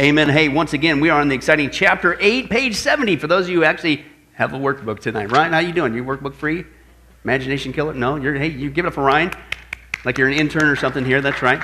Amen. Hey, once again, we are on the exciting chapter 8, page 70. For those of you who actually have a workbook tonight. Ryan, how you doing? You workbook free? Imagination killer? No? You're, hey, you give it up for Ryan? Like you're an intern or something here. That's right.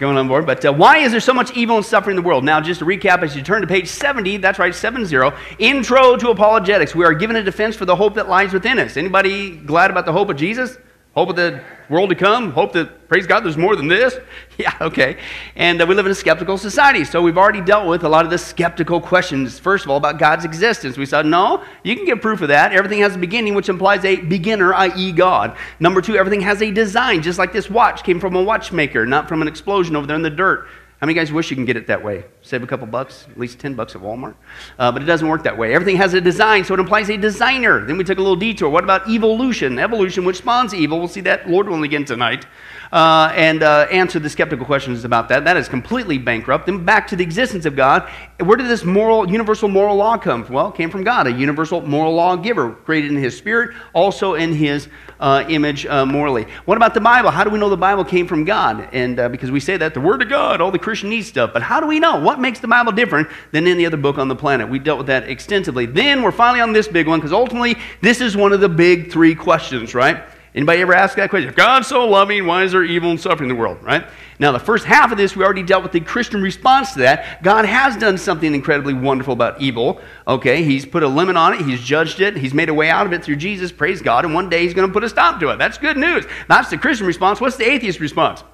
Going on board. But uh, why is there so much evil and suffering in the world? Now, just to recap, as you turn to page 70, that's right, 70, intro to apologetics. We are given a defense for the hope that lies within us. Anybody glad about the hope of Jesus? Hope of the world to come? Hope that, praise God, there's more than this? Yeah, okay. And uh, we live in a skeptical society. So we've already dealt with a lot of the skeptical questions, first of all, about God's existence. We said, no, you can get proof of that. Everything has a beginning, which implies a beginner, i.e., God. Number two, everything has a design, just like this watch came from a watchmaker, not from an explosion over there in the dirt. How many guys wish you can get it that way? Save a couple bucks, at least 10 bucks at Walmart. Uh, but it doesn't work that way. Everything has a design, so it implies a designer. Then we took a little detour. What about evolution? Evolution, which spawns evil. We'll see that, Lord willing, again tonight. Uh, and uh, answer the skeptical questions about that. That is completely bankrupt. Then back to the existence of God. Where did this moral, universal moral law come from? Well, it came from God, a universal moral law giver, created in His Spirit, also in His uh, image uh, morally. What about the Bible? How do we know the Bible came from God? And uh, because we say that, the Word of God, all the Christian needs stuff. But how do we know? What makes the Bible different than any other book on the planet? We dealt with that extensively. Then we're finally on this big one because ultimately this is one of the big three questions, right? Anybody ever ask that question? If God's so loving, why is there evil and suffering in the world, right? Now, the first half of this, we already dealt with the Christian response to that. God has done something incredibly wonderful about evil. Okay, He's put a limit on it, He's judged it, He's made a way out of it through Jesus, praise God, and one day He's going to put a stop to it. That's good news. That's the Christian response. What's the atheist response?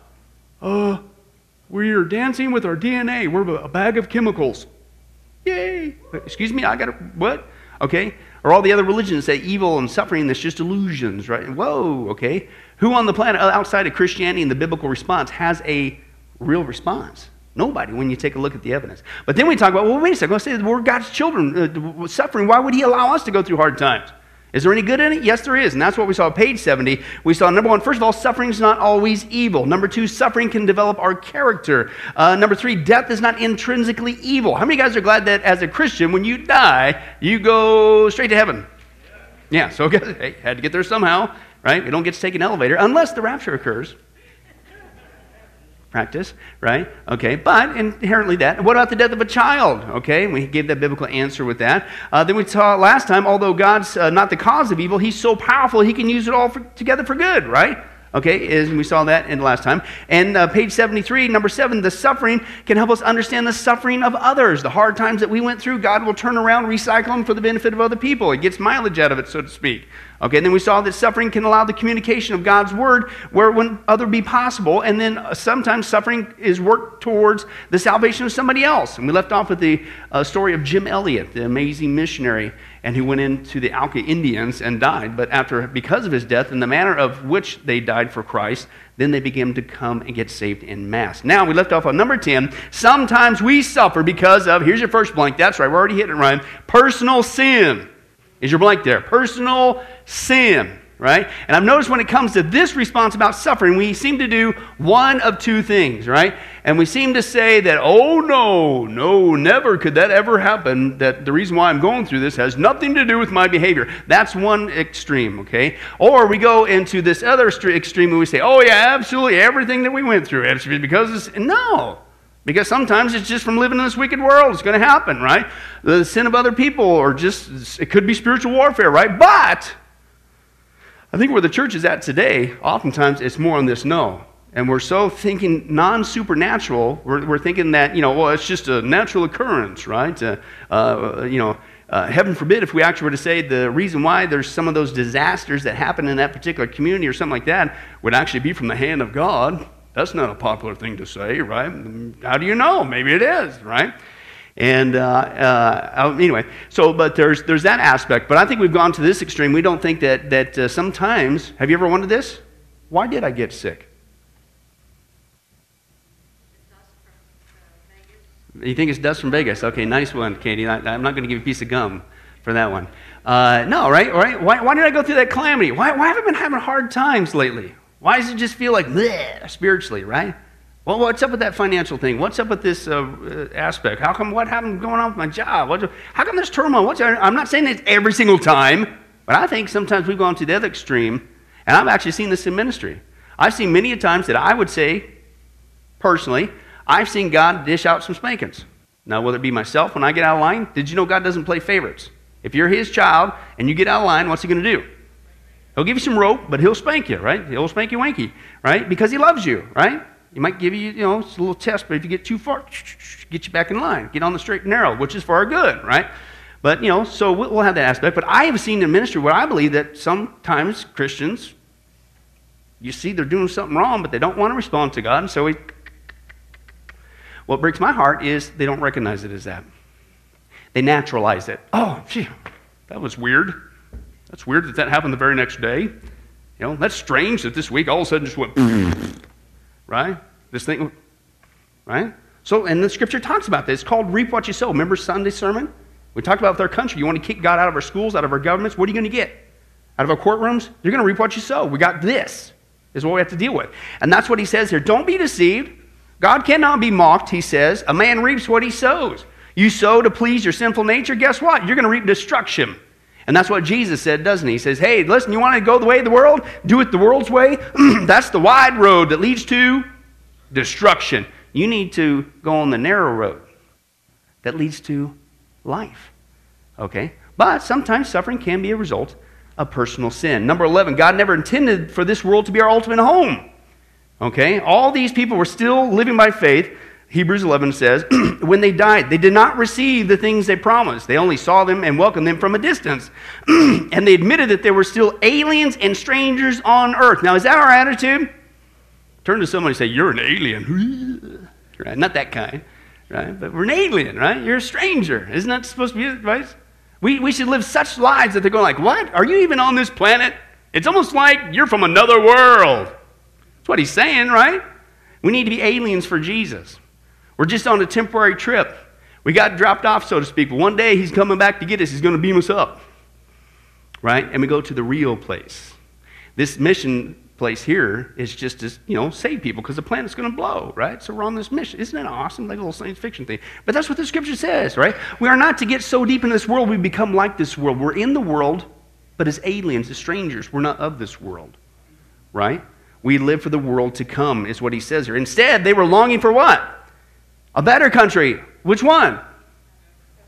Uh, we are dancing with our DNA. We're a bag of chemicals. Yay! Excuse me, I got to, what? Okay, or all the other religions say evil and suffering, that's just illusions, right? Whoa, okay. Who on the planet uh, outside of Christianity and the biblical response has a real response? Nobody when you take a look at the evidence. But then we talk about, well, wait a second, let's say we're God's children uh, suffering. Why would He allow us to go through hard times? Is there any good in it? Yes, there is. And that's what we saw page 70. We saw number one, first of all, suffering is not always evil. Number two, suffering can develop our character. Uh, number three, death is not intrinsically evil. How many guys are glad that as a Christian, when you die, you go straight to heaven? Yeah, so hey, had to get there somehow, right? We don't get to take an elevator unless the rapture occurs practice, right? Okay, but inherently that. What about the death of a child? Okay, we gave that biblical answer with that. Uh, then we saw last time, although God's uh, not the cause of evil, He's so powerful He can use it all for, together for good, right? Okay, is, we saw that in the last time. And uh, page 73, number seven, the suffering can help us understand the suffering of others. The hard times that we went through, God will turn around, recycle them for the benefit of other people. It gets mileage out of it, so to speak. Okay, then we saw that suffering can allow the communication of God's word where it wouldn't other be possible. And then uh, sometimes suffering is worked towards the salvation of somebody else. And we left off with the uh, story of Jim Elliot, the amazing missionary, and who went into the Auca Indians and died. But after, because of his death and the manner of which they died for Christ, then they began to come and get saved in mass. Now we left off on number 10. Sometimes we suffer because of, here's your first blank, that's right, we're already hitting it, Ryan, personal sin. Is your blank there? Personal sin, right? And I've noticed when it comes to this response about suffering, we seem to do one of two things, right? And we seem to say that, oh no, no, never could that ever happen, that the reason why I'm going through this has nothing to do with my behavior. That's one extreme, okay? Or we go into this other extreme and we say, oh yeah, absolutely, everything that we went through, it's because it's, no. Because sometimes it's just from living in this wicked world. It's going to happen, right? The sin of other people, or just, it could be spiritual warfare, right? But I think where the church is at today, oftentimes it's more on this no. And we're so thinking non supernatural, we're, we're, thinking that, you know, well, it's just a natural occurrence, right? Uh, uh, you know, uh, heaven forbid if we actually were to say the reason why there's some of those disasters that happen in that particular community or something like that would actually be from the hand of God. That's not a popular thing to say, right? How do you know? Maybe it is, right? And uh, uh, anyway, so but there's there's that aspect. But I think we've gone to this extreme. We don't think that that uh, sometimes. Have you ever wondered this? Why did I get sick? You think it's dust from Vegas? Okay, nice one, Katie. I, am not going to give you a piece of gum for that one. Uh, no, right? Right? Why, why did I go through that calamity? Why, why have I been having hard times lately? Why does it just feel like bleh, spiritually, right? Well, what's up with that financial thing? What's up with this uh, uh aspect? How come what happened going on with my job? How come there's turmoil? What's, I'm not saying it's every single time, but I think sometimes we've gone to the other extreme, and I've actually seen this in ministry. I've seen many a times that I would say, personally, I've seen God dish out some spankings. Now, whether it be myself when I get out of line, did you know God doesn't play favorites? If you're his child and you get out of line, what's he going to do? He'll give you some rope, but he'll spank you, right? He'll spank you wanky, right? Because he loves you, right? He might give you, you know, it's a little test, but if you get too far, get you back in line. Get on the straight and narrow, which is for our good, right? But, you know, so we'll have that aspect. But I have seen in ministry where I believe that sometimes Christians, you see they're doing something wrong, but they don't want to respond to God. And so we, what breaks my heart is they don't recognize it as that. They naturalize it. Oh, gee, that was weird. That's weird that that happened the very next day. You know, that's strange that this week all of a sudden just went, right? This thing, right? So, and the scripture talks about this. It's called reap what you sow. Remember Sunday sermon? We talked about with our country. You want to kick God out of our schools, out of our governments. What are you going to get? Out of our courtrooms? You're going to reap what you sow. We got this, is what we have to deal with. And that's what he says here. Don't be deceived. God cannot be mocked, he says. A man reaps what he sows. You sow to please your sinful nature, guess what? You're going to reap destruction. And that's what Jesus said, doesn't he? He says, Hey, listen, you want to go the way of the world? Do it the world's way. that's the wide road that leads to destruction. You need to go on the narrow road that leads to life. Okay? But sometimes suffering can be a result of personal sin. Number 11, God never intended for this world to be our ultimate home. Okay? All these people were still living by faith. Hebrews 11 says, when they died, they did not receive the things they promised. They only saw them and welcomed them from a distance. and they admitted that they were still aliens and strangers on earth. Now, is that our attitude? Turn to somebody and say, You're an alien. right? Not that kind, right? But we're an alien, right? You're a stranger. Isn't that supposed to be advice? We, we should live such lives that they're going like, What? Are you even on this planet? It's almost like you're from another world. That's what he's saying, right? We need to be aliens for Jesus. We're just on a temporary trip. We got dropped off, so to speak, but one day he's coming back to get us. He's going to beam us up. Right? And we go to the real place. This mission place here is just to, you know, save people because the planet's going to blow, right? So we're on this mission. Isn't it awesome? Like a little science fiction thing. But that's what the scripture says, right? We are not to get so deep in this world we become like this world. We're in the world, but as aliens, as strangers, we're not of this world, right? We live for the world to come, is what he says here. Instead, they were longing for what? A better country. Which one?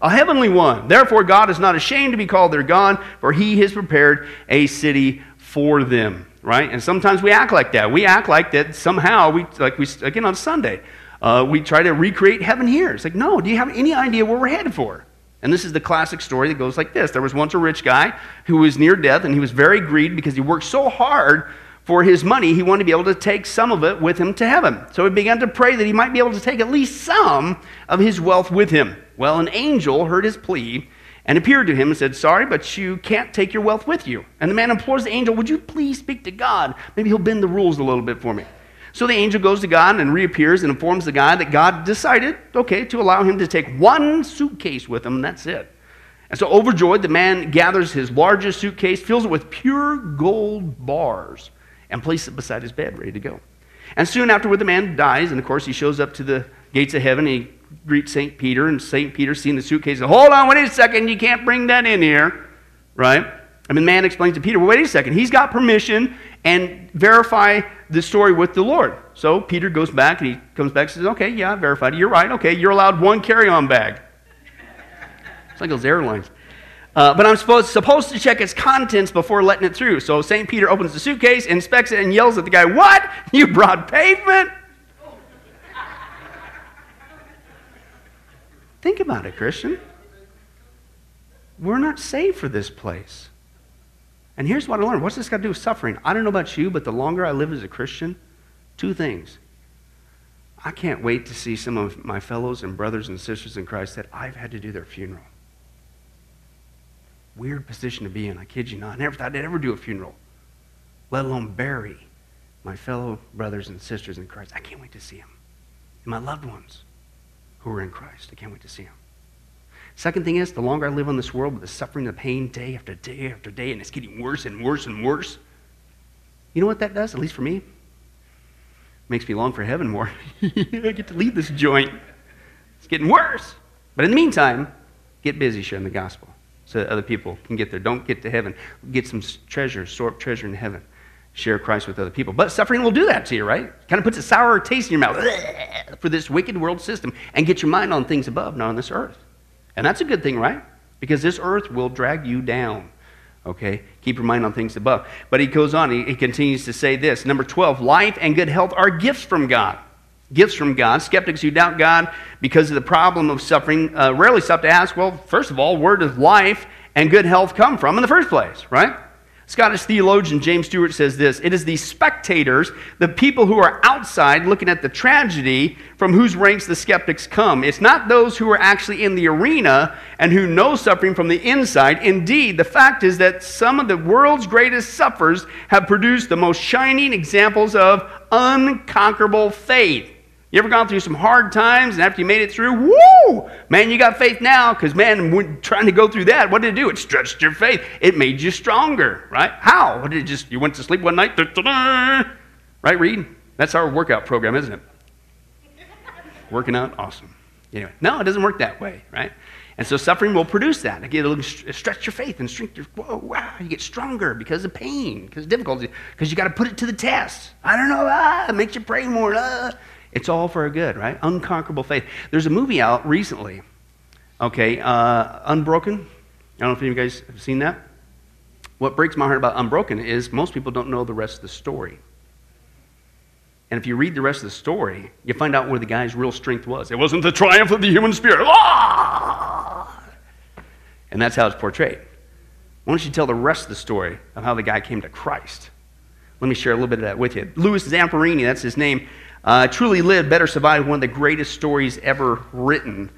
A heavenly one. Therefore, God is not ashamed to be called their God, for he has prepared a city for them. Right? And sometimes we act like that. We act like that somehow, we, like we, again on Sunday, uh, we try to recreate heaven here. It's like, no, do you have any idea where we're headed for? And this is the classic story that goes like this There was once a rich guy who was near death, and he was very greedy because he worked so hard for his money, he wanted to be able to take some of it with him to heaven. So he began to pray that he might be able to take at least some of his wealth with him. Well, an angel heard his plea and appeared to him and said, Sorry, but you can't take your wealth with you. And the man implores the angel, Would you please speak to God? Maybe he'll bend the rules a little bit for me. So the angel goes to God and reappears and informs the guy that God decided, okay, to allow him to take one suitcase with him, and that's it. And so, overjoyed, the man gathers his largest suitcase, fills it with pure gold bars and place it beside his bed, ready to go. And soon afterward, the man dies, and of course, he shows up to the gates of heaven. he greets St. Peter, and St. Peter, seeing the suitcase, says, Hold on, wait a second, you can't bring that in here, right? And the man explains to Peter, Well, wait a second, he's got permission and verify the story with the Lord. So Peter goes back, and he comes back and says, Okay, yeah, I verified it. You're right. Okay, you're allowed one carry on bag. It's like those airlines. Uh, but I'm supposed, supposed to check its contents before letting it through. So St. Peter opens the suitcase, inspects it, and yells at the guy, What? You brought pavement? Think about it, Christian. We're not saved for this place. And here's what I learned. What's this got to do with suffering? I don't know about you, but the longer I live as a Christian, two things. I can't wait to see some of my fellows and brothers and sisters in Christ that I've had to do their funeral weird position to be in. I kid you not. I never thought I'd ever do a funeral, let alone bury my fellow brothers and sisters in Christ. I can't wait to see them. And my loved ones who are in Christ. I can't wait to see them. Second thing is, the longer I live on this world with the suffering, the pain, day after day after day, and it's getting worse and worse and worse, you know what that does, at least for me? Makes me long for heaven more. I get to leave this joint. It's getting worse. But in the meantime, get busy sharing the gospel so that other people can get there. Don't get to heaven. Get some treasure, store up treasure in heaven. share Christ with other people. But suffering will do that to you, right? Kind of puts a sour taste in your mouth for this wicked world system and get your mind on things above, not on this earth. And that's a good thing, right? Because this earth will drag you down. Okay? Keep your mind on things above. But he goes on, he, he continues to say this. Number 12, life and good health are gifts from God. Gifts from God. Skeptics who doubt God because of the problem of suffering uh, rarely stop to ask, well, first of all, where does life and good health come from in the first place, right? Scottish theologian James Stewart says this It is the spectators, the people who are outside looking at the tragedy, from whose ranks the skeptics come. It's not those who are actually in the arena and who know suffering from the inside. Indeed, the fact is that some of the world's greatest sufferers have produced the most shining examples of unconquerable faith. You ever gone through some hard times and after you made it through, woo, man, you got faith now because, man, when trying to go through that, what did it do? It stretched your faith. It made you stronger, right? How? What did it just, you went to sleep one night, right, Reed? That's our workout program, isn't it? Working out, awesome. Anyway, no, it doesn't work that way, right? And so suffering will produce that. Again, it'll stretch your faith and strengthen your, whoa, wow, you get stronger because of pain, because of difficulty, because you got to put it to the test. I don't know, ah, it makes you pray more, ah. It's all for a good, right? Unconquerable faith. There's a movie out recently, okay, uh, Unbroken. I don't know if any of you guys have seen that. What breaks my heart about Unbroken is most people don't know the rest of the story. And if you read the rest of the story, you find out where the guy's real strength was. It wasn't the triumph of the human spirit. Ah! And that's how it's portrayed. Why don't you tell the rest of the story of how the guy came to Christ? Let me share a little bit of that with you. Louis Zamperini, that's his name, uh, truly lived, better survived one of the greatest stories ever written.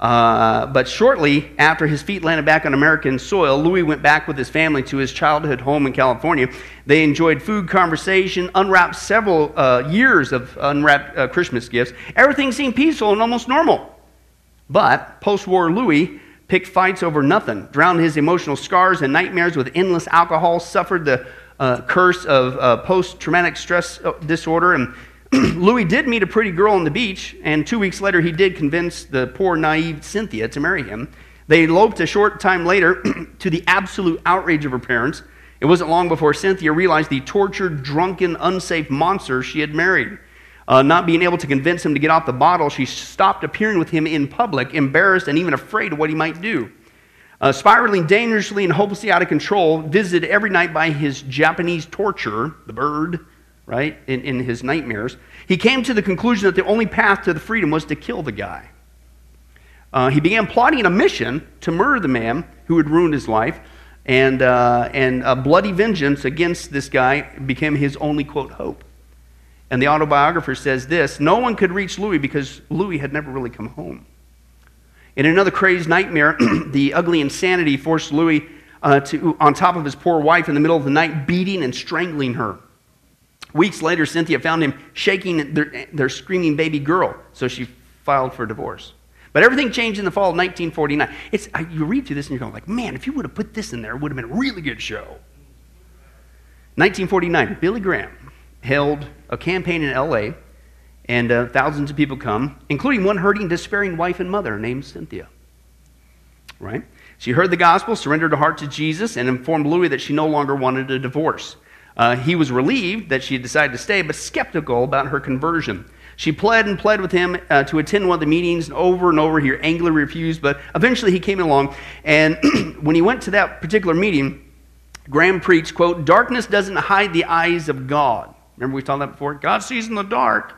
Uh, but shortly after his feet landed back on American soil, Louis went back with his family to his childhood home in California. They enjoyed food, conversation, unwrapped several uh, years of unwrapped uh, Christmas gifts. Everything seemed peaceful and almost normal. But post war Louis picked fights over nothing, drowned his emotional scars and nightmares with endless alcohol, suffered the uh, curse of uh, post traumatic stress disorder, and Louis did meet a pretty girl on the beach, and two weeks later, he did convince the poor, naive Cynthia to marry him. They eloped a short time later to the absolute outrage of her parents. It wasn't long before Cynthia realized the tortured, drunken, unsafe monster she had married. Uh, not being able to convince him to get off the bottle, she stopped appearing with him in public, embarrassed and even afraid of what he might do. Uh, spiraling dangerously and hopelessly out of control, visited every night by his Japanese torturer, the bird, right, in, in his nightmares, he came to the conclusion that the only path to the freedom was to kill the guy. Uh, he began plotting a mission to murder the man who had ruined his life, and, uh, and a bloody vengeance against this guy became his only, quote, hope. And the autobiographer says this No one could reach Louis because Louis had never really come home. In another crazed nightmare, the ugly insanity forced Louis uh, to, on top of his poor wife in the middle of the night, beating and strangling her. Weeks later, Cynthia found him shaking their, their screaming baby girl, so she filed for divorce. But everything changed in the fall of 1949. It's, you read through this and you're going like, man, if you would have put this in there, it would have been a really good show. 1949, Billy Graham held a campaign in L.A., and uh, thousands of people come, including one hurting, despairing wife and mother named Cynthia. Right? She heard the gospel, surrendered her heart to Jesus, and informed Louis that she no longer wanted a divorce. Uh, he was relieved that she had decided to stay, but skeptical about her conversion. She pled and pled with him uh, to attend one of the meetings, and over and over he angrily refused, but eventually he came along. And when he went to that particular meeting, Graham preached, quote, darkness doesn't hide the eyes of God. Remember we talked that before? God sees in the dark.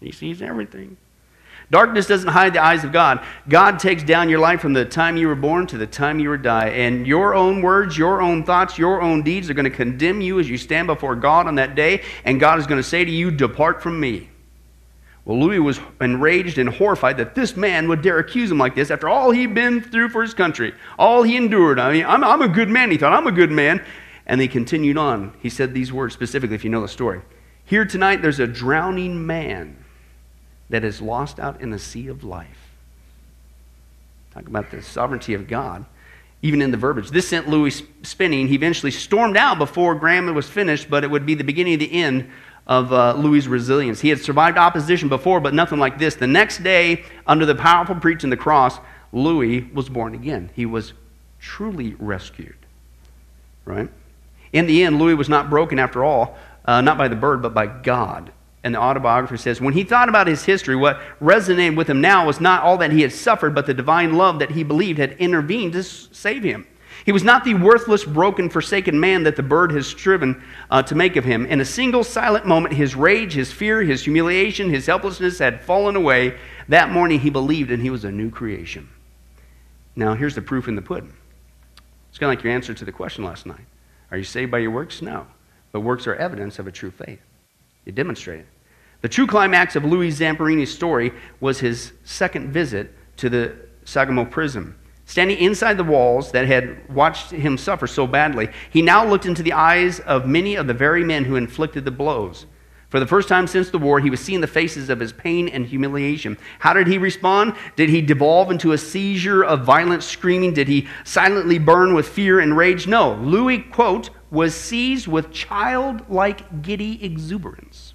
He sees everything. Darkness doesn't hide the eyes of God. God takes down your life from the time you were born to the time you were die. And your own words, your own thoughts, your own deeds are going to condemn you as you stand before God on that day. And God is going to say to you, Depart from me. Well, Louis was enraged and horrified that this man would dare accuse him like this after all he'd been through for his country, all he endured. I mean, I'm, I'm a good man, he thought. I'm a good man. And he continued on. He said these words specifically, if you know the story. Here tonight, there's a drowning man that is lost out in the sea of life. Talk about the sovereignty of God, even in the verbiage. This sent Louis spinning. He eventually stormed out before Graham was finished, but it would be the beginning of the end of uh, Louis' resilience. He had survived opposition before, but nothing like this. The next day, under the powerful preaching of the cross, Louis was born again. He was truly rescued. Right? In the end, Louis was not broken after all, uh, not by the bird, but by God. And the autobiographer says, when he thought about his history, what resonated with him now was not all that he had suffered, but the divine love that he believed had intervened to save him. He was not the worthless, broken, forsaken man that the bird has striven uh, to make of him. In a single silent moment, his rage, his fear, his humiliation, his helplessness had fallen away. That morning, he believed and he was a new creation. Now, here's the proof in the pudding. It's kind of like your answer to the question last night. Are you saved by your works? No. But works are evidence of a true faith. It. The true climax of Louis Zamperini's story was his second visit to the Sugamo prison. Standing inside the walls that had watched him suffer so badly, he now looked into the eyes of many of the very men who inflicted the blows. For the first time since the war, he was seeing the faces of his pain and humiliation. How did he respond? Did he devolve into a seizure of violent screaming? Did he silently burn with fear and rage? No. Louis, quote, was seized with childlike giddy exuberance.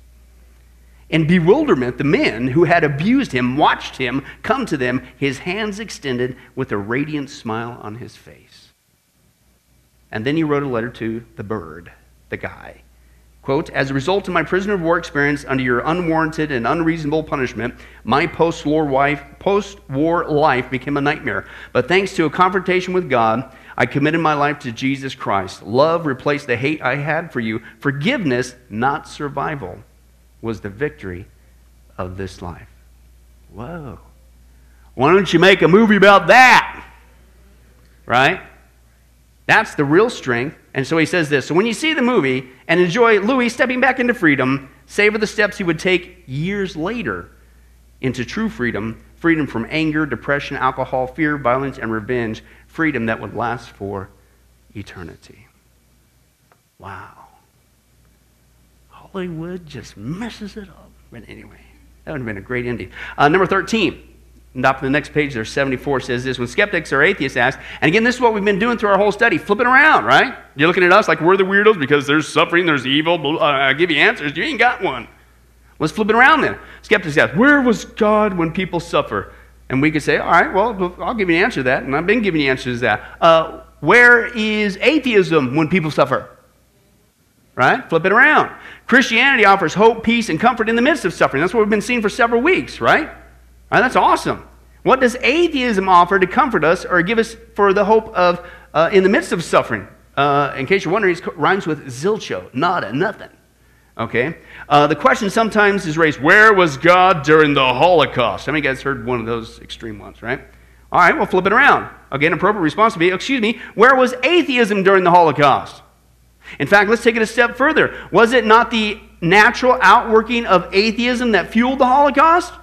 In bewilderment, the men who had abused him watched him come to them, his hands extended with a radiant smile on his face. And then he wrote a letter to the bird, the guy. Quote, as a result of my prisoner of war experience under your unwarranted and unreasonable punishment, my post war life, post-war life became a nightmare. But thanks to a confrontation with God, I committed my life to Jesus Christ. Love replaced the hate I had for you. Forgiveness, not survival was the victory of this life. Whoa. Why don't you make a movie about that? Right? That's the real strength. And so he says this. So when you see the movie and enjoy Louis stepping back into freedom, savor the steps he would take years later into true freedom freedom from anger, depression, alcohol, fear, violence, and revenge, freedom that would last for eternity. Wow. Hollywood just messes it up. But anyway, that would have been a great ending. Uh, number 13. And up the next page, there's 74 says this when skeptics or atheists ask, and again, this is what we've been doing through our whole study, flipping around, right? You're looking at us like we're the weirdos because there's suffering, there's evil. Uh, I give you answers. You ain't got one. Let's flip it around then. Skeptics ask, where was God when people suffer? And we could say, all right, well, I'll give you an answer to that, and I've been giving you answers to that. Uh, where is atheism when people suffer? Right? Flip it around. Christianity offers hope, peace, and comfort in the midst of suffering. That's what we've been seeing for several weeks, right? right that's awesome. What does atheism offer to comfort us or give us for the hope of uh, in the midst of suffering? Uh, in case you're wondering, it rhymes with zilcho, nada, nothing. Okay? Uh, the question sometimes is raised where was God during the Holocaust? How many guys heard one of those extreme ones, right? All right, we'll flip it around. Again, appropriate response would be, excuse me, where was atheism during the Holocaust? In fact, let's take it a step further. Was it not the natural outworking of atheism that fueled the Holocaust?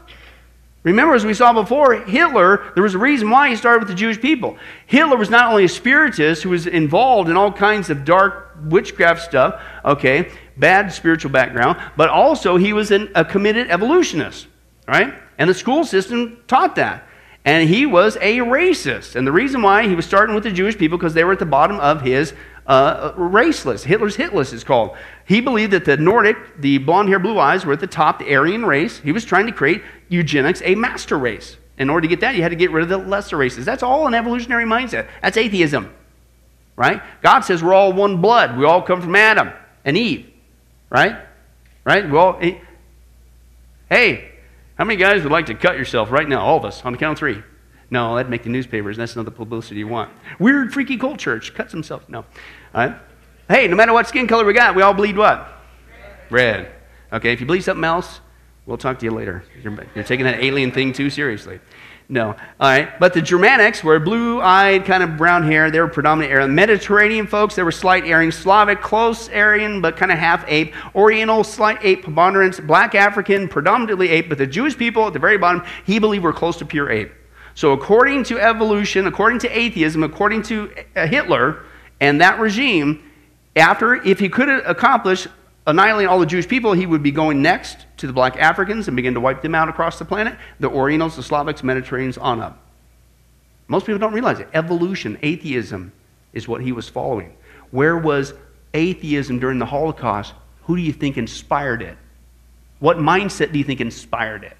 Remember, as we saw before, Hitler, there was a reason why he started with the Jewish people. Hitler was not only a spiritist who was involved in all kinds of dark witchcraft stuff, okay, bad spiritual background, but also he was an, a committed evolutionist, right? And the school system taught that. And he was a racist. And the reason why he was starting with the Jewish people because they were at the bottom of his uh, race list. Hitler's hit list is called. He believed that the Nordic, the blonde hair, blue eyes, were at the top, the Aryan race. He was trying to create eugenics, a master race. In order to get that, you had to get rid of the lesser races. That's all an evolutionary mindset. That's atheism, right? God says we're all one blood. We all come from Adam and Eve, right? Right? Well, hey, how many guys would like to cut yourself right now? All of us on the count of three. No, that'd make the newspapers. And that's not the publicity you want. Weird, freaky cult church cuts himself. No. Hey, no matter what skin color we got, we all bleed what? Red. Red. Okay, if you bleed something else, we'll talk to you later. You're, you're taking that alien thing too seriously. No. All right. But the Germanics were blue eyed, kind of brown hair. They were predominant Aryan. Mediterranean folks, they were slight Aryan. Slavic, close Aryan, but kind of half ape. Oriental, slight ape preponderance. Black African, predominantly ape. But the Jewish people at the very bottom, he believed were close to pure ape. So, according to evolution, according to atheism, according to uh, Hitler and that regime, after, if he could accomplish annihilating all the Jewish people, he would be going next to the black Africans and begin to wipe them out across the planet, the Orientals, the Slavics, Mediterraneans, on up. Most people don't realize it. Evolution, atheism, is what he was following. Where was atheism during the Holocaust? Who do you think inspired it? What mindset do you think inspired it?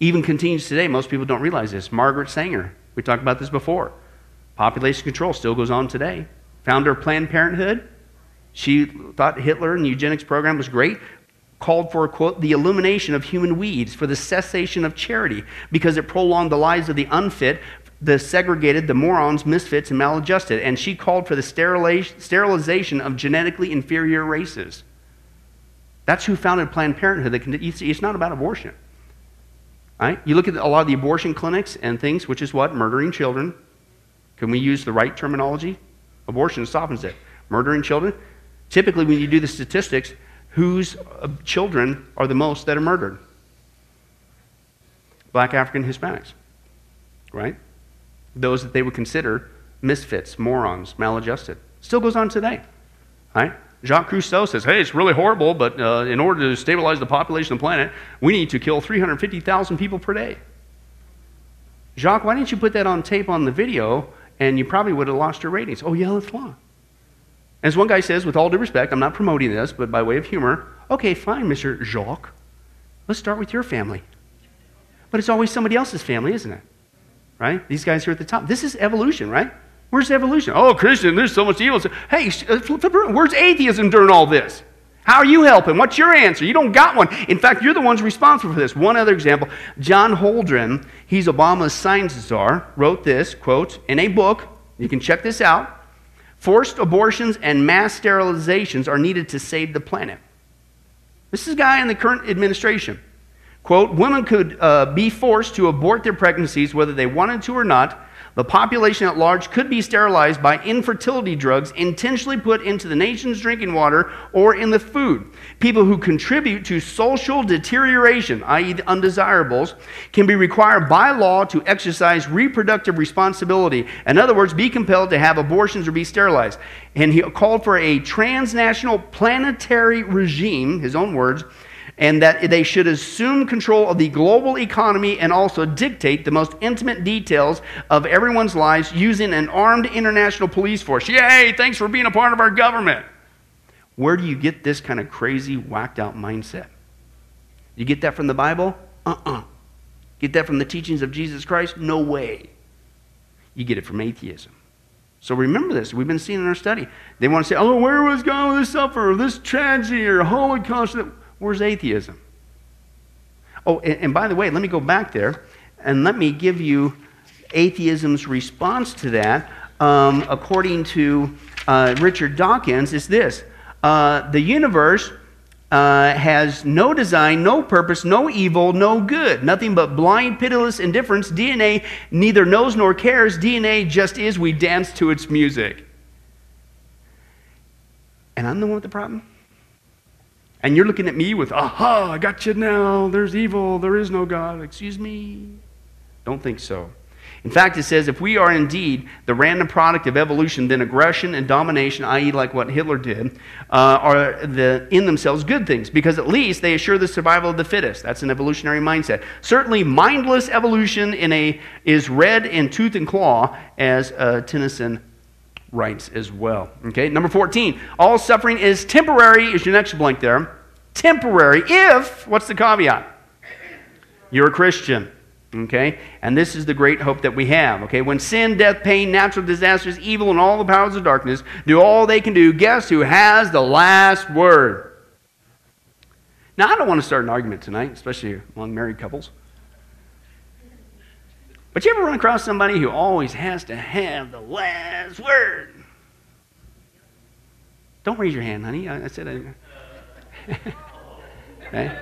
even continues today. Most people don't realize this. Margaret Sanger, we talked about this before. Population control still goes on today. Founder of Planned Parenthood, She thought Hitler and the eugenics program was great, called for, quote, the elimination of human weeds, for the cessation of charity, because it prolonged the lives of the unfit, the segregated, the morons, misfits, and maladjusted. And she called for the sterilization of genetically inferior races. That's who founded Planned Parenthood. It's not about abortion. Right? You look at a lot of the abortion clinics and things, which is what? Murdering children. Can we use the right terminology? Abortion softens it. Murdering children. Typically, when you do the statistics, whose uh, children are the most that are murdered? Black African Hispanics. Right? Those that they would consider misfits, morons, maladjusted. Still goes on today. Right? Jacques Cousteau says, hey, it's really horrible, but uh, in order to stabilize the population of the planet, we need to kill 350,000 people per day. Jacques, why didn't you put that on tape on the video and you probably would have lost your ratings? Oh, yeah, let's fly. As one guy says, with all due respect, I'm not promoting this, but by way of humor, okay, fine, Mr. Jacques, let's start with your family. But it's always somebody else's family, isn't it? Right? These guys here at the top. This is evolution, right? Where's evolution? Oh, Christian, there's so much evil. Hey, uh, where's atheism during all this? How are you helping? What's your answer? You don't got one. In fact, you're the ones responsible for this. One other example John Holdren, he's Obama's science czar, wrote this, quote, in a book. You can check this out. Forced abortions and mass sterilizations are needed to save the planet. This is a guy in the current administration. Quote, women could uh, be forced to abort their pregnancies whether they wanted to or not the population at large could be sterilized by infertility drugs intentionally put into the nation's drinking water or in the food. People who contribute to social deterioration, i.e., the undesirables, can be required by law to exercise reproductive responsibility. In other words, be compelled to have abortions or be sterilized. And he called for a transnational planetary regime, his own words, and that they should assume control of the global economy and also dictate the most intimate details of everyone's lives using an armed international police force. Yay, thanks for being a part of our government. Where do you get this kind of crazy, whacked out mindset? You get that from the Bible? Uh uh-uh. uh Get that from the teachings of Jesus Christ? No way. You get it from atheism. So remember this. We've been seeing in our study. They want to say, oh, where was God with this suffer, this tragedy, or Holocaust? Where's atheism? Oh, and, and by the way, let me go back there and let me give you atheism's response to that. Um, according to uh, Richard Dawkins, is this uh, the universe uh, has no design, no purpose, no evil, no good, nothing but blind, pitiless indifference. DNA neither knows nor cares. DNA just is. We dance to its music. And I'm the one with the problem? And you're looking at me with, aha, I got you now. There's evil. There is no God. Excuse me? Don't think so. In fact, it says if we are indeed the random product of evolution, then aggression and domination, i.e., like what Hitler did, uh, are the, in themselves good things because at least they assure the survival of the fittest. That's an evolutionary mindset. Certainly, mindless evolution in a, is red in tooth and claw, as uh, Tennyson writes as well. Okay, number 14. All suffering is temporary, is your next blank there. Temporary if, what's the caveat? You're a Christian. Okay? And this is the great hope that we have. Okay? When sin, death, pain, natural disasters, evil, and all the powers of darkness do all they can do, guess who has the last word? Now, I don't want to start an argument tonight, especially among married couples. But you ever run across somebody who always has to have the last word? Don't raise your hand, honey. I, I said, I, okay.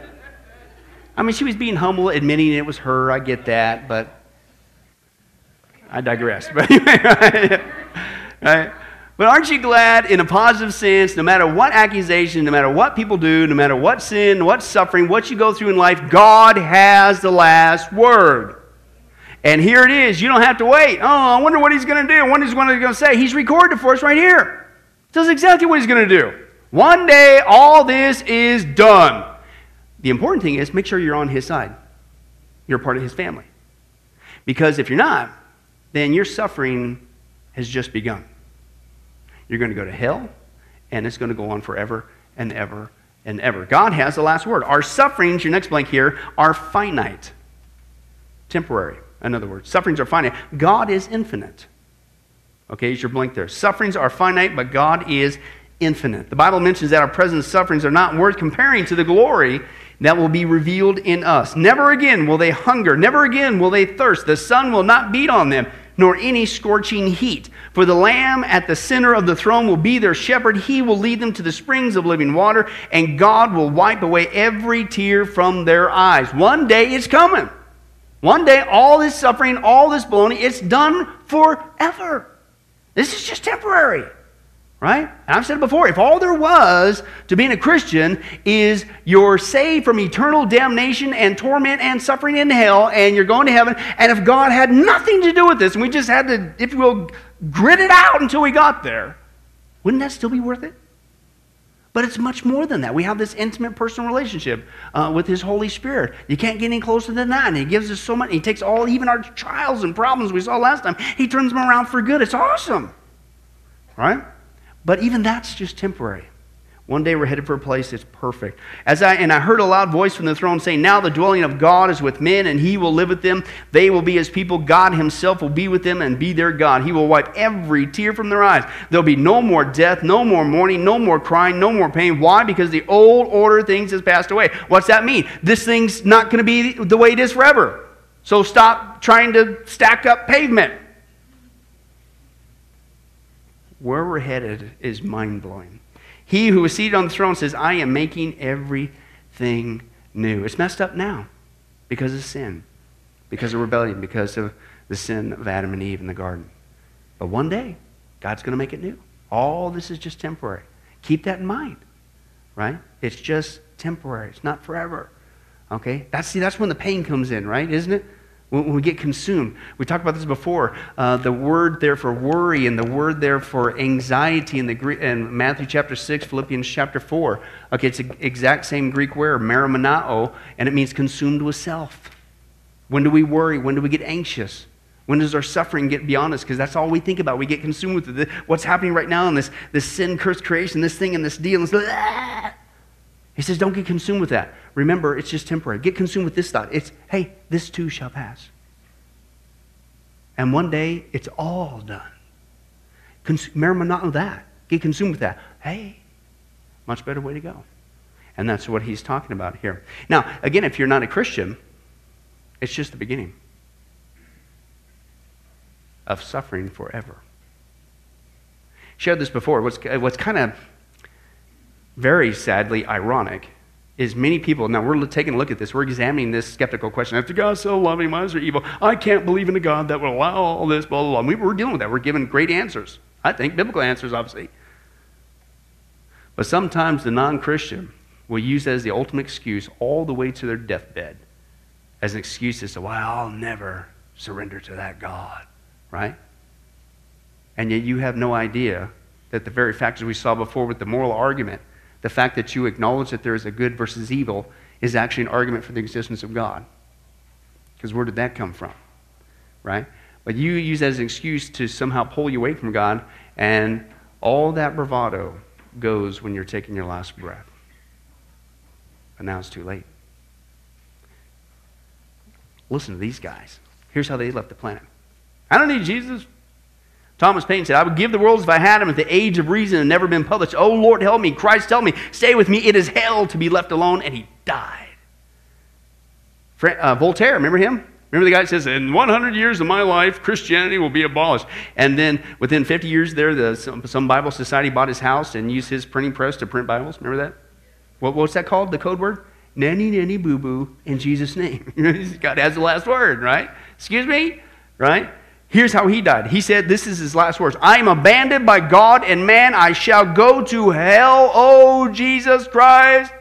I mean, she was being humble, admitting it was her. I get that, but I digress. But anyway, right? But aren't you glad, in a positive sense, no matter what accusation, no matter what people do, no matter what sin, what suffering, what you go through in life, God has the last word. And here it is. You don't have to wait. Oh, I wonder what he's going to do. What he's going to say. He's recorded for us right here. Tells exactly what he's going to do. One day, all this is done. The important thing is make sure you're on his side. You're part of his family. Because if you're not, then your suffering has just begun. You're going to go to hell, and it's going to go on forever and ever and ever. God has the last word. Our sufferings, your next blank here, are finite, temporary. In other words, sufferings are finite. God is infinite. Okay, is your blank there. Sufferings are finite, but God is infinite. The Bible mentions that our present sufferings are not worth comparing to the glory that will be revealed in us. Never again will they hunger, never again will they thirst. The sun will not beat on them, nor any scorching heat. For the Lamb at the center of the throne will be their shepherd. He will lead them to the springs of living water, and God will wipe away every tear from their eyes. One day is coming. One day, all this suffering, all this baloney, it's done forever. This is just temporary. Right? And I've said it before if all there was to being a Christian is you're saved from eternal damnation and torment and suffering in hell, and you're going to heaven, and if God had nothing to do with this, and we just had to, if you will, grit it out until we got there, wouldn't that still be worth it? But it's much more than that. We have this intimate personal relationship uh, with His Holy Spirit. You can't get any closer than that. And He gives us so much. He takes all, even our trials and problems we saw last time, He turns them around for good. It's awesome. Right? But even that's just temporary. One day we're headed for a place that's perfect. As I and I heard a loud voice from the throne saying, "Now the dwelling of God is with men, and He will live with them. They will be His people. God Himself will be with them and be their God. He will wipe every tear from their eyes. There'll be no more death, no more mourning, no more crying, no more pain. Why? Because the old order of things has passed away. What's that mean? This thing's not going to be the way it is forever. So stop trying to stack up pavement where we're headed is mind blowing. He who is seated on the throne says, I am making everything new. It's messed up now because of sin, because of rebellion, because of the sin of Adam and Eve in the garden. But one day, God's going to make it new. All this is just temporary. Keep that in mind, right? It's just temporary. It's not forever. Okay? That's, see, that's when the pain comes in, right? Isn't it? When we get consumed. We talked about this before. Uh, the word there for worry and the word there for anxiety in, the Greek, in Matthew chapter 6, Philippians chapter 4. Okay, it's the exact same Greek word, merimnao, and it means consumed with self. When do we worry? When do we get anxious? When does our suffering get beyond us? Because that's all we think about. We get consumed with it. what's happening right now in this, this sin cursed creation, this thing and this deal. And this, ah! He says, don't get consumed with that. Remember, it's just temporary. Get consumed with this thought. It's, hey, this too shall pass. And one day, it's all done. Cons- remember not that. Get consumed with that. Hey, much better way to go. And that's what he's talking about here. Now, again, if you're not a Christian, it's just the beginning of suffering forever. Shared this before. What's, what's kind of very sadly ironic is many people, now we're taking a look at this, we're examining this skeptical question. After God's so loving, why is there evil? I can't believe in a God that would allow all this, blah, blah, blah. We, we're dealing with that. We're giving great answers. I think biblical answers, obviously. But sometimes the non Christian will use that as the ultimate excuse all the way to their deathbed as an excuse as to why I'll never surrender to that God, right? And yet you have no idea that the very factors we saw before with the moral argument the fact that you acknowledge that there is a good versus evil is actually an argument for the existence of God. Because where did that come from? Right? But you use that as an excuse to somehow pull you away from God, and all that bravado goes when you're taking your last breath. But now it's too late. Listen to these guys. Here's how they left the planet. I don't need Jesus. Thomas Paine said, I would give the world if I had them if the age of reason had never been published. Oh, Lord, help me. Christ, help me. Stay with me. It is hell to be left alone. And he died. Uh, Voltaire, remember him? Remember the guy that says, In 100 years of my life, Christianity will be abolished. And then within 50 years there, the, some, some, Bible society bought his house and used his printing press to print Bibles. Remember that? What, what's that called, the code word? Nanny, nanny, boo boo, in Jesus' name. God has the last word, right? Excuse me? Right? Here's how he died. He said, This is his last words I am abandoned by God and man. I shall go to hell, oh Jesus Christ.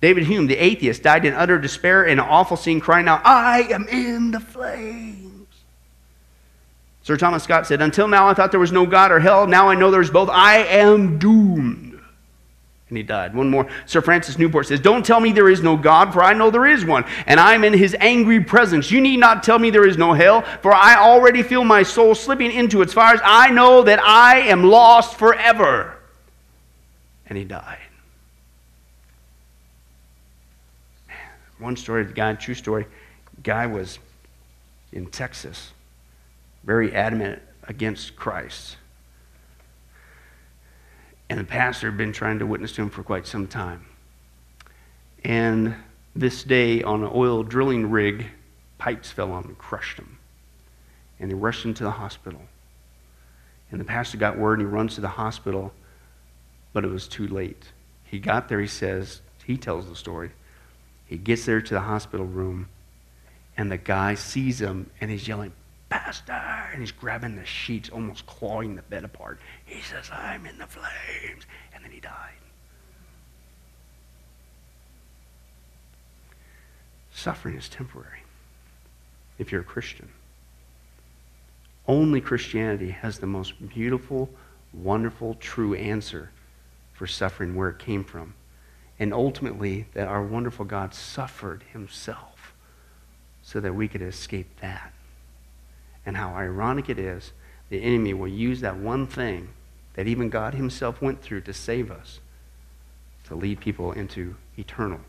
David Hume, the atheist, died in utter despair in an awful scene, crying out, I am in the flames. Sir Thomas Scott said, Until now I thought there was no God or hell. Now I know there's both. I am doomed and he died. One more. Sir Francis Newport says, Don't tell me there is no God, for I know there is one, and I am in his angry presence. You need not tell me there is no hell, for I already feel my soul slipping into its fires. I know that I am lost forever. And he died. One story, the guy, true story, guy was in Texas, very adamant against Christ. And the pastor had been trying to witness to him for quite some time. And this day, on an oil drilling rig, pipes fell on him and crushed him. And they rushed him to the hospital. And the pastor got word and he runs to the hospital, but it was too late. He got there, he says, he tells the story. He gets there to the hospital room, and the guy sees him and he's yelling, And he's grabbing the sheets, almost clawing the bed apart. He says, I'm in the flames. And then he died. Suffering is temporary if you're a Christian. Only Christianity has the most beautiful, wonderful, true answer for suffering, where it came from. And ultimately, that our wonderful God suffered himself so that we could escape that. And how ironic it is, the enemy will use that one thing that even God himself went through to save us to lead people into eternal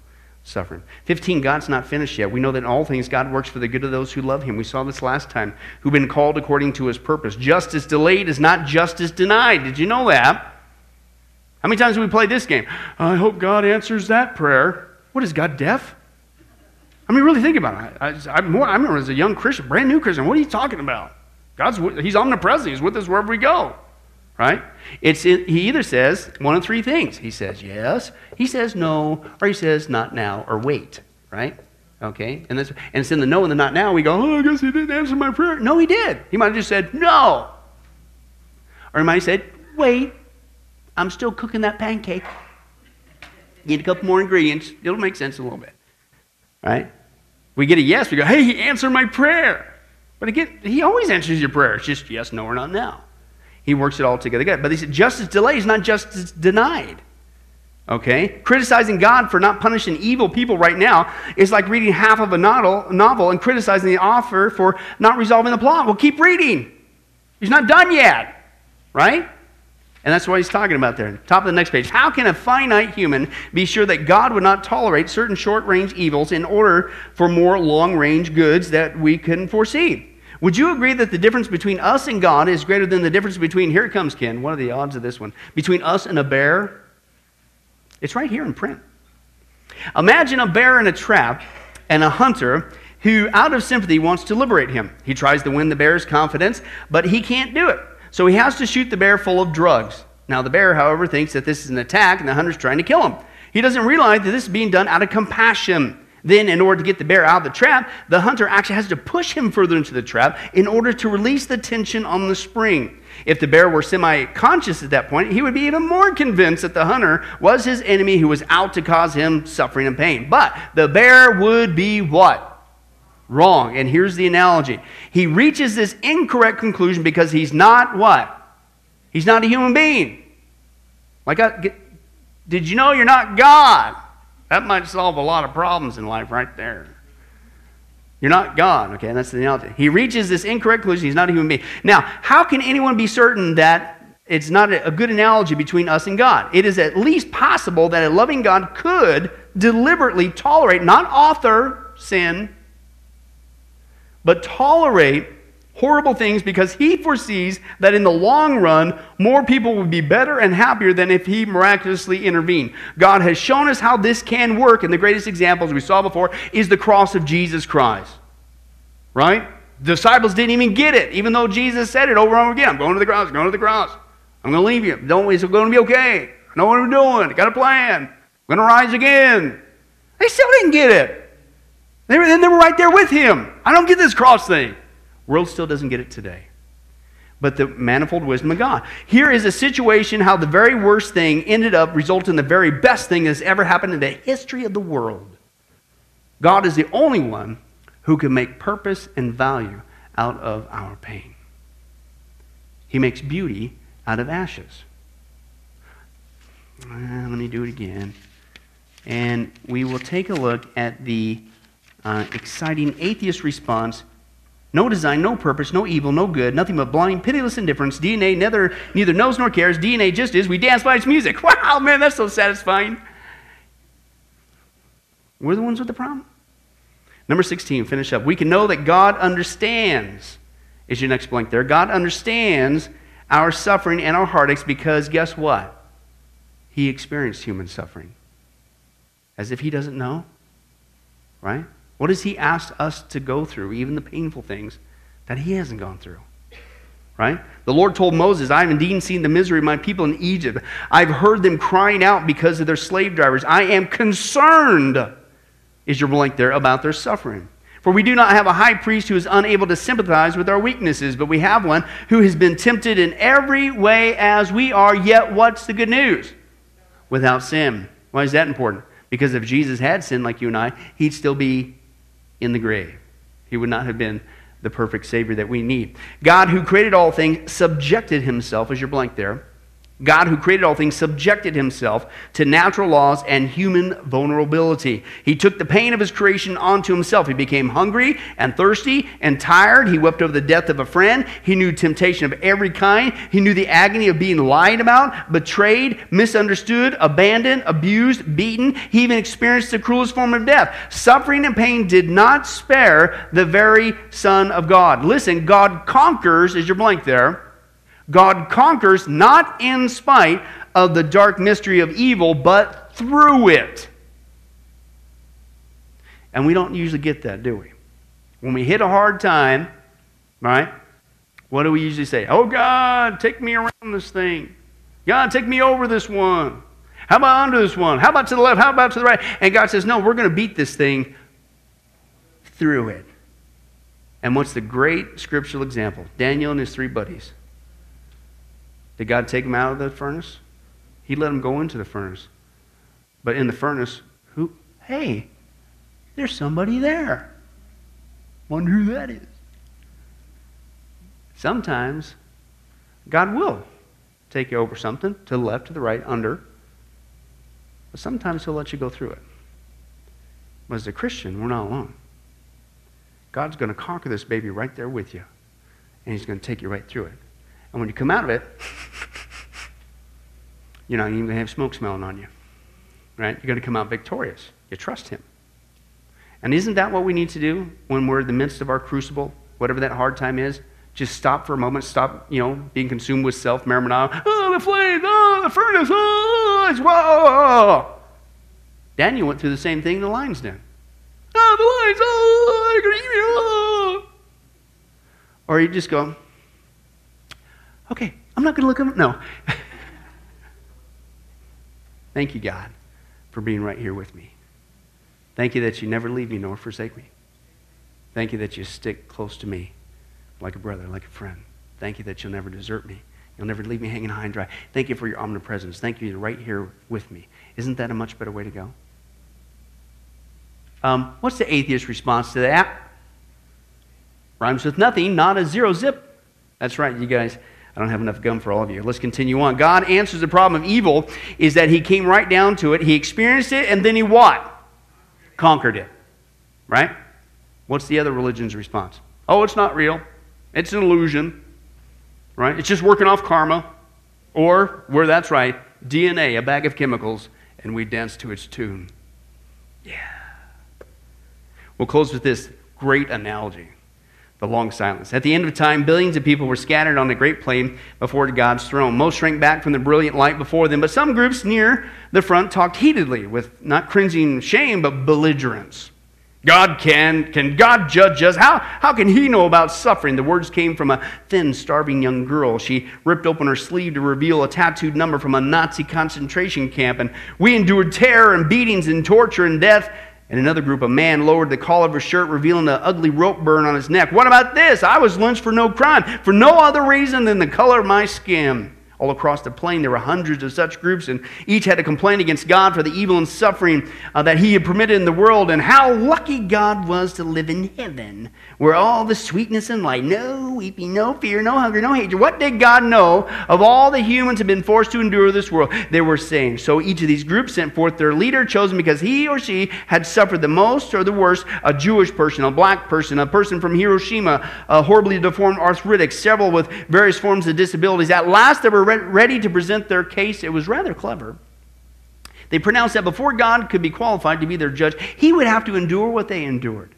suffering. 15, God's not finished yet. We know that in all things God works for the good of those who love him. We saw this last time, who've been called according to his purpose. Justice delayed is not justice denied. Did you know that? How many times have we play this game? I hope God answers that prayer. What is God deaf? I mean, really think about it. I, I, more, I remember as a young Christian, brand new Christian, what are you talking about? God's He's omnipresent. He's with us wherever we go. Right? It's he either says one of three things. He says yes, he says no, or he says not now, or wait. Right? Okay? And, that's, and it's in the no and the not now, we go, oh, I guess he didn't answer my prayer. No, he did. He might have just said no. Or he might have said, wait, I'm still cooking that pancake. Need a couple more ingredients. It'll make sense a little bit. Right? We get a yes, we go, hey, he answered my prayer. But again, he always answers your prayer. It's just yes, no, or not now. He works it all together. But he said justice delayed is not justice denied. Okay? Criticizing God for not punishing evil people right now is like reading half of a novel and criticizing the author for not resolving the plot. Well, keep reading. He's not done yet. Right? And that's what he's talking about there. Top of the next page. How can a finite human be sure that God would not tolerate certain short range evils in order for more long range goods that we can foresee? Would you agree that the difference between us and God is greater than the difference between, here it comes, Ken, what are the odds of this one? Between us and a bear? It's right here in print. Imagine a bear in a trap and a hunter who, out of sympathy, wants to liberate him. He tries to win the bear's confidence, but he can't do it. So he has to shoot the bear full of drugs. Now, the bear, however, thinks that this is an attack and the hunter's trying to kill him. He doesn't realize that this is being done out of compassion. Then, in order to get the bear out of the trap, the hunter actually has to push him further into the trap in order to release the tension on the spring. If the bear were semi conscious at that point, he would be even more convinced that the hunter was his enemy who was out to cause him suffering and pain. But the bear would be what? Wrong. And here's the analogy. He reaches this incorrect conclusion because he's not what? He's not a human being. Like, I, did you know you're not God? That might solve a lot of problems in life right there. You're not God, okay? And That's the analogy. He reaches this incorrect conclusion. He's not a human being. Now, how can anyone be certain that it's not a good analogy between us and God? It is at least possible that a loving God could deliberately tolerate, not author sin, but tolerate horrible things because he foresees that in the long run, more people will be better and happier than if he miraculously intervened. God has shown us how this can work, and the greatest example, as we saw before, is the cross of Jesus Christ. Right? The disciples didn't even get it, even though Jesus said it over and over again. I'm going to the cross, I'm going to the cross. I'm going to leave you. Don't It's going to be okay. I know what I'm doing. I got a plan. I'm going to rise again. They still didn't get it. They were, they were right there with him. I don't get this cross thing. World still doesn't get it today. But the manifold wisdom of God. Here is a situation how the very worst thing ended up resulting in the very best thing that's ever happened in the history of the world. God is the only one who can make purpose and value out of our pain. He makes beauty out of ashes. Uh, let me do it again. And we will take a look at the uh, exciting atheist response no design, no purpose, no evil, no good, nothing but blind, pitiless indifference. DNA neither, neither knows nor cares. DNA just is. We dance by its music. Wow, man, that's so satisfying. We're the ones with the problem. Number 16, finish up. We can know that God understands is your next blank there. God understands our suffering and our heartaches because guess what? He experienced human suffering. As if he doesn't know, right? What has he asked us to go through, even the painful things that he hasn't gone through? Right? The Lord told Moses, I have indeed seen the misery of my people in Egypt. I've heard them crying out because of their slave drivers. I am concerned, is your blank there, about their suffering. For we do not have a high priest who is unable to sympathize with our weaknesses, but we have one who has been tempted in every way as we are, yet what's the good news? Without sin. Why is that important? Because if Jesus had sinned like you and I, he'd still be in the grave. He would not have been the perfect Savior that we need. God, who created all things, subjected himself, as your blank there, God, who created all things, subjected himself to natural laws and human vulnerability. He took the pain of his creation onto himself. He became hungry and thirsty and tired. He wept over the death of a friend. He knew temptation of every kind. He knew the agony of being lied about, betrayed, misunderstood, abandoned, abused, beaten. He even experienced the cruelest form of death. Suffering and pain did not spare the very Son of God. Listen, God conquers, is your blank there God conquers not in spite of the dark mystery of evil, but through it. And we don't usually get that, do we? When we hit a hard time, right? What do we usually say? Oh, God, take me around this thing. God, take me over this one. How about under this one? How about to the left? How about to the right? And God says, No, we're going to beat this thing through it. And what's the great scriptural example? Daniel and his three buddies. Did God take them out of the furnace? He let them go into the furnace. But in the furnace, who? Hey, there's somebody there. Wonder who that is. Sometimes God will take you over something to the left, to the right, under. But sometimes He'll let you go through it. But as a Christian, we're not alone. God's going to conquer this baby right there with you, and He's going to take you right through it. And when you come out of it, you're not even going to have smoke smelling on you. Right? You're going to come out victorious. You trust Him. And isn't that what we need to do when we're in the midst of our crucible, whatever that hard time is? Just stop for a moment, stop, you know, being consumed with self, Marimoniah. Oh, the flames, oh, the furnace, oh, it's whoa. Daniel went through the same thing in the lion's den. Oh, the lions, oh, they're going to eat me, oh. Or you just go, okay, I'm not going to look at them. No. Thank you, God, for being right here with me. Thank you that you never leave me nor forsake me. Thank you that you stick close to me like a brother, like a friend. Thank you that you'll never desert me. You'll never leave me hanging high and dry. Thank you for your omnipresence. Thank you you're right here with me. Isn't that a much better way to go? Um, what's the atheist response to that? Rhymes with nothing, not a zero zip. That's right, you guys. I don't have enough gum for all of you. Let's continue on. God answers the problem of evil is that he came right down to it. He experienced it and then he what? Conquered it. Right? What's the other religion's response? Oh, it's not real. It's an illusion. Right? It's just working off karma. Or, where that's right, DNA, a bag of chemicals, and we dance to its tune. Yeah. We'll close with this great analogy the long silence. At the end of time, billions of people were scattered on the great plain before God's throne. Most shrank back from the brilliant light before them, but some groups near the front talked heatedly with not cringing shame, but belligerence. God can, can God judge us? How, how can he know about suffering? The words came from a thin, starving young girl. She ripped open her sleeve to reveal a tattooed number from a Nazi concentration camp. And we endured terror and beatings and torture and death. And another group, a man lowered the collar of his shirt, revealing an ugly rope burn on his neck. What about this? I was lynched for no crime, for no other reason than the color of my skin. All across the plain, there were hundreds of such groups, and each had a complaint against God for the evil and suffering uh, that He had permitted in the world, and how lucky God was to live in heaven, where all the sweetness and light, no weeping, no fear, no hunger, no hatred. What did God know of all the humans had been forced to endure this world? They were saying. So each of these groups sent forth their leader, chosen because he or she had suffered the most or the worst a Jewish person, a black person, a person from Hiroshima, a horribly deformed arthritic, several with various forms of disabilities. At last, they were re- ready to present their case. It was rather clever. They pronounced that before God could be qualified to be their judge, he would have to endure what they endured.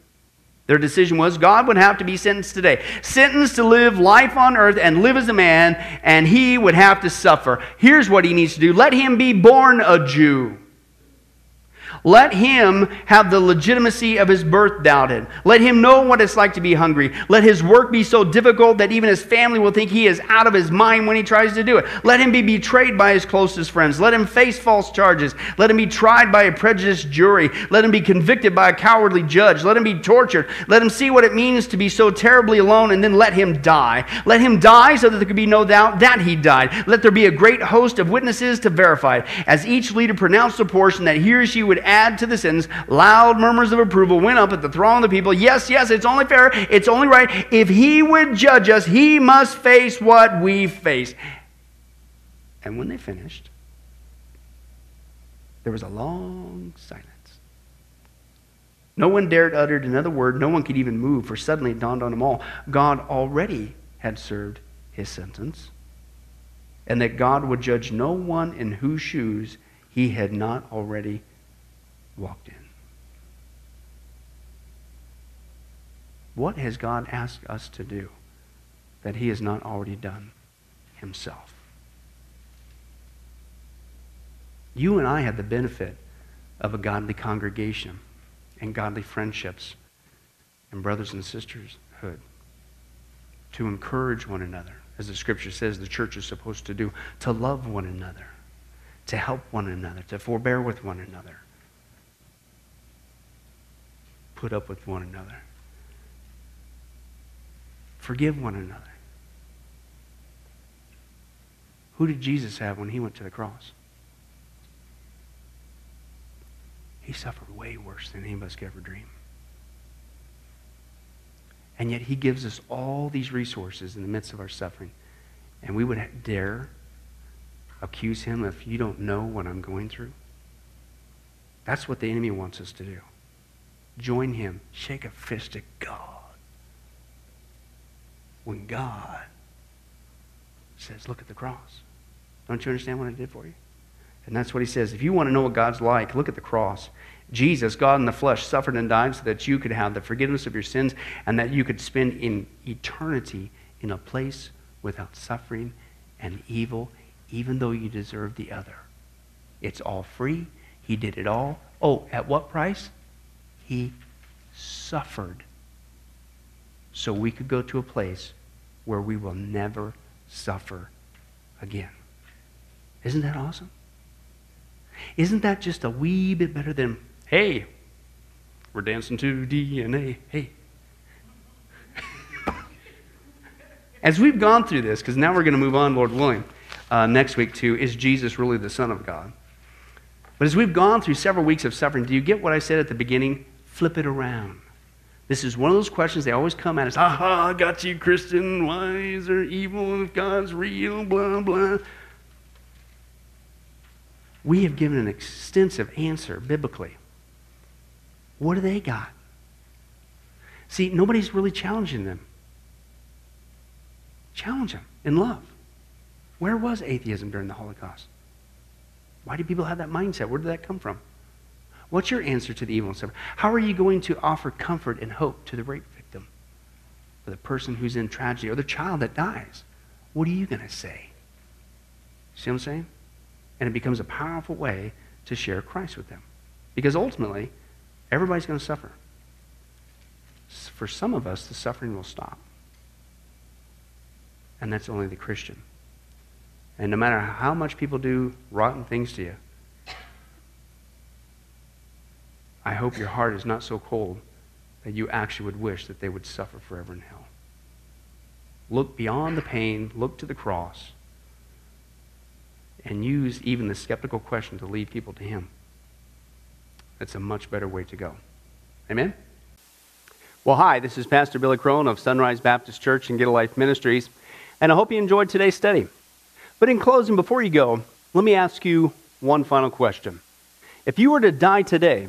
Their decision was God would have to be sentenced today. Sentenced to live life on earth and live as a man, and he would have to suffer. Here's what he needs to do let him be born a Jew. Let him have the legitimacy of his birth doubted. Let him know what it's like to be hungry. Let his work be so difficult that even his family will think he is out of his mind when he tries to do it. Let him be betrayed by his closest friends. Let him face false charges. Let him be tried by a prejudiced jury. Let him be convicted by a cowardly judge. Let him be tortured. Let him see what it means to be so terribly alone and then let him die. Let him die so that there could be no doubt that he died. Let there be a great host of witnesses to verify it. As each leader pronounced a portion that he or she would add to the sentence, loud murmurs of approval went up at the throng of the people. Yes, yes, it's only fair, it's only right. If he would judge us, he must face what we face. And when they finished, there was a long silence. No one dared utter another word. No one could even move, for suddenly it dawned on them all God already had served his sentence, and that God would judge no one in whose shoes he had not already walked in. What has God asked us to do that He has not already done Himself? You and I have the benefit of a godly congregation and godly friendships and brothers and sistershood to encourage one another, as the scripture says the church is supposed to do, to love one another, to help one another, to forbear with one another put up with one another. Forgive one another. Who did Jesus have when he went to the cross? He suffered way worse than any of us could ever dream. And yet he gives us all these resources in the midst of our suffering. And we would dare accuse him if you don't know what I'm going through. That's what the enemy wants us to do. Join him. Shake a fist at God. When God says, look at the cross. Don't you understand what I did for you? And that's what he says. If you want to know what God's like, look at the cross. Jesus, God in the flesh, suffered and died so that you could have the forgiveness of your sins and that you could spend in eternity in a place without suffering and evil, even though you deserve the other. It's all free. He did it all. Oh, at what price? He suffered so we could go to a place where we will never suffer again. Isn't that awesome? Isn't that just a wee bit better than, hey, we're dancing to DNA, hey. As we've gone through this, because now we're going to move on, Lord willing, uh, next week to Is Jesus really the Son of God? But as we've gone through several weeks of suffering, do you get what I said at the beginning? Flip it around. This is one of those questions they always come at us. Aha, got you, Christian. Why is there evil if God's real? Blah, blah. We have given an extensive answer biblically. What do they got? See, nobody's really challenging them. Challenge them in love. Where was atheism during the Holocaust? Why do people have that mindset? Where did that come from? What's your answer to the evil and suffering? How are you going to offer comfort and hope to the rape victim, or the person who's in tragedy, or the child that dies? What are you going to say? See what I'm saying? And it becomes a powerful way to share Christ with them. Because ultimately, everybody's going to suffer. For some of us, the suffering will stop. And that's only the Christian. And no matter how much people do rotten things to you, I hope your heart is not so cold that you actually would wish that they would suffer forever in hell. Look beyond the pain, look to the cross, and use even the skeptical question to lead people to Him. That's a much better way to go. Amen? Well, hi, this is Pastor Billy Crone of Sunrise Baptist Church and Get a Life Ministries, and I hope you enjoyed today's study. But in closing, before you go, let me ask you one final question. If you were to die today,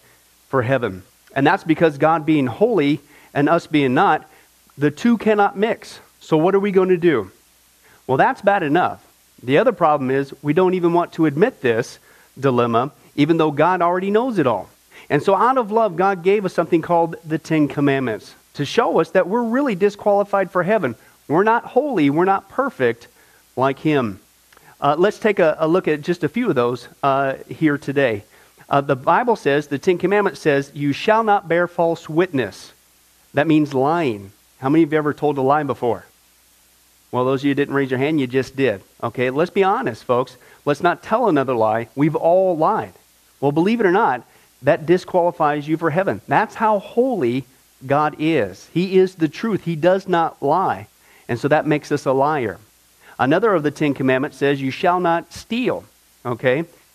for heaven. And that's because God being holy and us being not, the two cannot mix. So, what are we going to do? Well, that's bad enough. The other problem is we don't even want to admit this dilemma, even though God already knows it all. And so, out of love, God gave us something called the Ten Commandments to show us that we're really disqualified for heaven. We're not holy, we're not perfect like Him. Uh, let's take a, a, look at just a few of those uh, here today. Uh, the Bible says, the Ten Commandments says, You shall not bear false witness. That means lying. How many of you ever told a lie before? Well, those of you didn't raise your hand, you just did. Okay, let's be honest, folks. Let's not tell another lie. We've all lied. Well, believe it or not, that disqualifies you for heaven. That's how holy God is. He is the truth. He does not lie. And so that makes us a liar. Another of the Ten Commandments says, You shall not steal. Okay?